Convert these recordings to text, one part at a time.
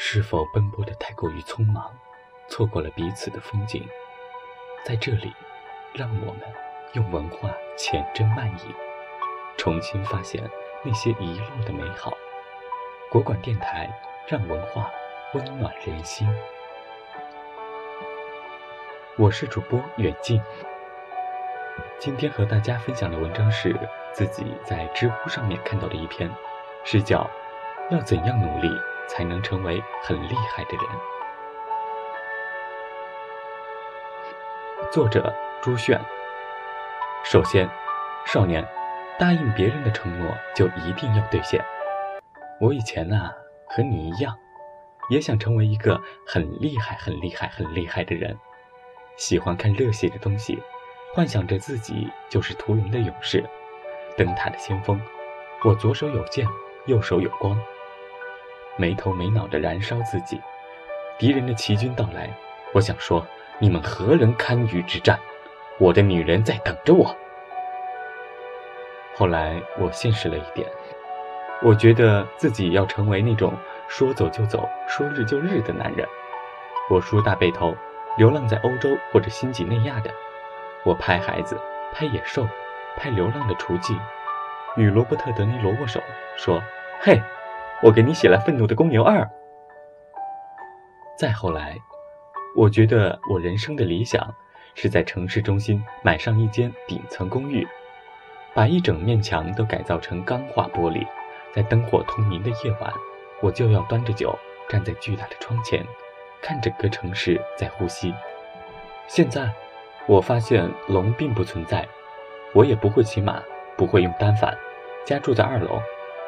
是否奔波的太过于匆忙，错过了彼此的风景？在这里，让我们用文化浅斟慢饮，重新发现那些遗落的美好。国馆电台让文化温暖人心。我是主播远近，今天和大家分享的文章是自己在知乎上面看到的一篇，是叫“要怎样努力才能成为很厉害的人”。作者朱炫。首先，少年，答应别人的承诺就一定要兑现。我以前呢，和你一样，也想成为一个很厉害、很厉害、很厉害的人。喜欢看热血的东西，幻想着自己就是屠龙的勇士，灯塔的先锋。我左手有剑，右手有光，没头没脑地燃烧自己。敌人的骑军到来，我想说：你们何人堪与之战？我的女人在等着我。后来我现实了一点，我觉得自己要成为那种说走就走、说日就日的男人。我梳大背头。流浪在欧洲或者新几内亚的，我拍孩子，拍野兽，拍流浪的雏妓，与罗伯特·德尼罗握手，说：“嘿，我给你写了《愤怒的公牛二》。”再后来，我觉得我人生的理想是在城市中心买上一间顶层公寓，把一整面墙都改造成钢化玻璃，在灯火通明的夜晚，我就要端着酒站在巨大的窗前。看整个城市在呼吸。现在，我发现龙并不存在，我也不会骑马，不会用单反，家住在二楼。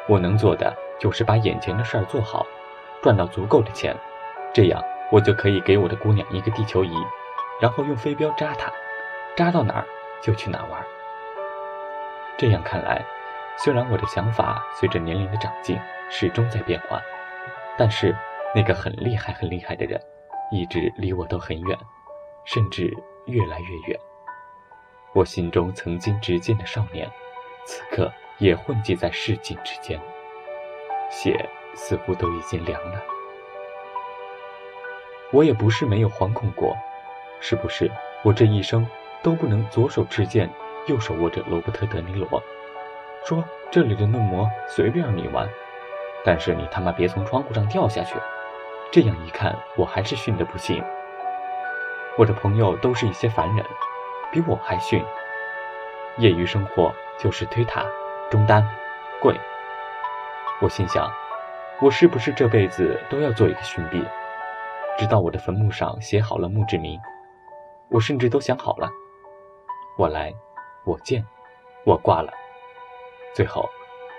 我能做的就是把眼前的事儿做好，赚到足够的钱，这样我就可以给我的姑娘一个地球仪，然后用飞镖扎她，扎到哪儿就去哪儿玩。这样看来，虽然我的想法随着年龄的长进始终在变化，但是。那个很厉害、很厉害的人，一直离我都很远，甚至越来越远。我心中曾经执剑的少年，此刻也混迹在市井之间，血似乎都已经凉了。我也不是没有惶恐过，是不是我这一生都不能左手持剑，右手握着罗伯特·德尼罗，说这里的嫩模随便让你玩，但是你他妈别从窗户上掉下去。这样一看，我还是逊得不行。我的朋友都是一些凡人，比我还逊。业余生活就是推塔、中单、跪。我心想，我是不是这辈子都要做一个逊婢，直到我的坟墓上写好了墓志铭？我甚至都想好了，我来，我见，我挂了。最后，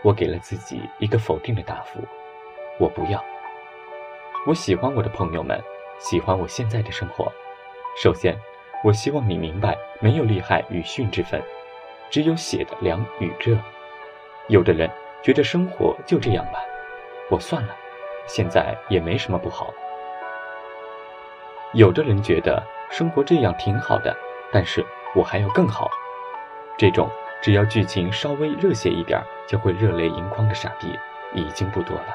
我给了自己一个否定的答复：我不要。我喜欢我的朋友们，喜欢我现在的生活。首先，我希望你明白，没有厉害与逊之分，只有血的凉与热。有的人觉得生活就这样吧，我算了，现在也没什么不好。有的人觉得生活这样挺好的，但是我还要更好。这种只要剧情稍微热血一点就会热泪盈眶的傻逼已经不多了，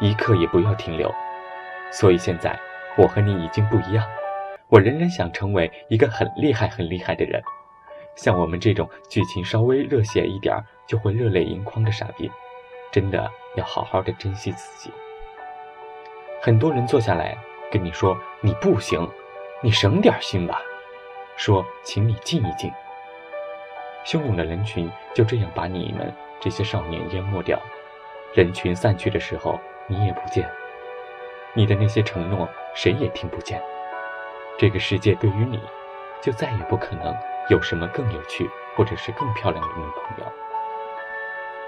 一刻也不要停留。所以现在，我和你已经不一样。我仍然想成为一个很厉害、很厉害的人。像我们这种剧情稍微热血一点就会热泪盈眶的傻逼，真的要好好的珍惜自己。很多人坐下来跟你说你不行，你省点心吧，说请你静一静。汹涌的人群就这样把你们这些少年淹没掉。人群散去的时候，你也不见。你的那些承诺，谁也听不见。这个世界对于你，就再也不可能有什么更有趣或者是更漂亮的女朋友。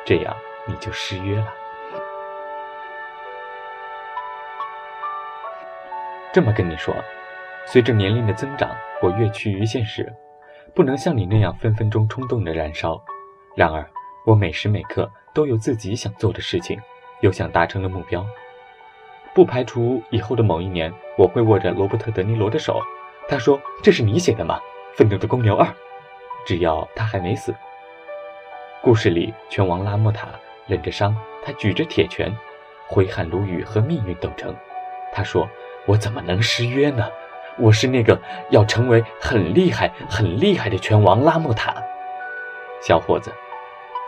这样你就失约了。这么跟你说，随着年龄的增长，我越趋于现实，不能像你那样分分钟冲动的燃烧。然而，我每时每刻都有自己想做的事情，又想达成的目标。不排除以后的某一年，我会握着罗伯特·德尼罗的手。他说：“这是你写的吗？”《愤怒的公牛二》，只要他还没死。故事里，拳王拉莫塔忍着伤，他举着铁拳，挥汗如雨和命运斗争。他说：“我怎么能失约呢？我是那个要成为很厉害、很厉害的拳王拉莫塔。”小伙子，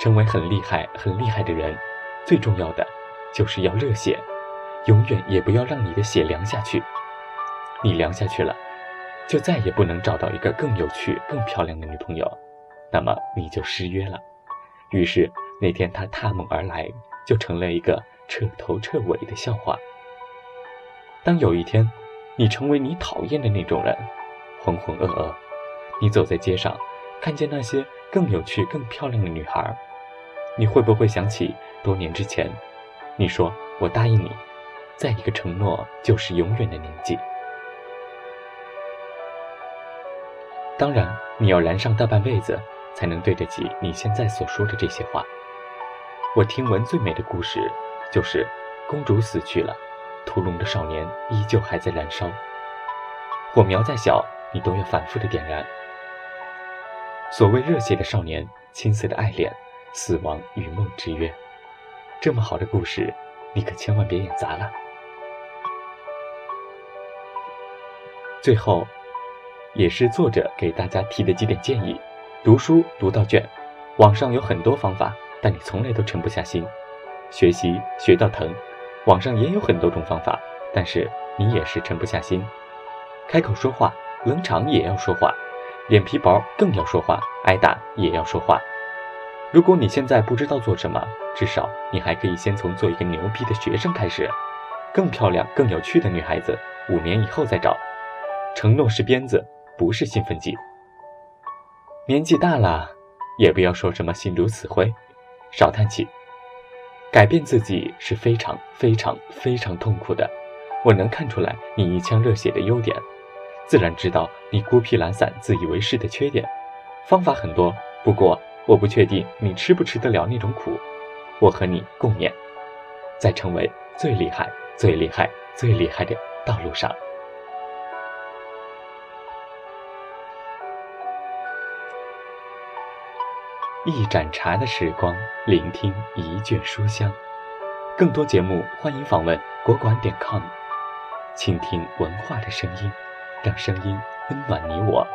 成为很厉害、很厉害的人，最重要的就是要热血，永远也不要让你的血凉下去。你凉下去了，就再也不能找到一个更有趣、更漂亮的女朋友，那么你就失约了。于是那天他踏梦而来，就成了一个彻头彻尾的笑话。当有一天，你成为你讨厌的那种人，浑浑噩噩，你走在街上，看见那些更有趣、更漂亮的女孩，你会不会想起多年之前，你说我答应你，在一个承诺就是永远的年纪？当然，你要燃上大半辈子，才能对得起你现在所说的这些话。我听闻最美的故事，就是公主死去了。屠龙的少年依旧还在燃烧，火苗再小，你都要反复的点燃。所谓热血的少年，青涩的爱恋，死亡与梦之约，这么好的故事，你可千万别演砸了。最后，也是作者给大家提的几点建议：读书读到倦，网上有很多方法，但你从来都沉不下心；学习学到疼。网上也有很多种方法，但是你也是沉不下心。开口说话，冷场也要说话，脸皮薄更要说话，挨打也要说话。如果你现在不知道做什么，至少你还可以先从做一个牛逼的学生开始。更漂亮、更有趣的女孩子，五年以后再找。承诺是鞭子，不是兴奋剂。年纪大了，也不要说什么心如死灰，少叹气。改变自己是非常非常非常痛苦的，我能看出来你一腔热血的优点，自然知道你孤僻懒散、自以为是的缺点。方法很多，不过我不确定你吃不吃得了那种苦。我和你共勉，在成为最厉害、最厉害、最厉害的道路上。一盏茶的时光，聆听一卷书香。更多节目，欢迎访问国馆点 com，倾听文化的声音，让声音温暖你我。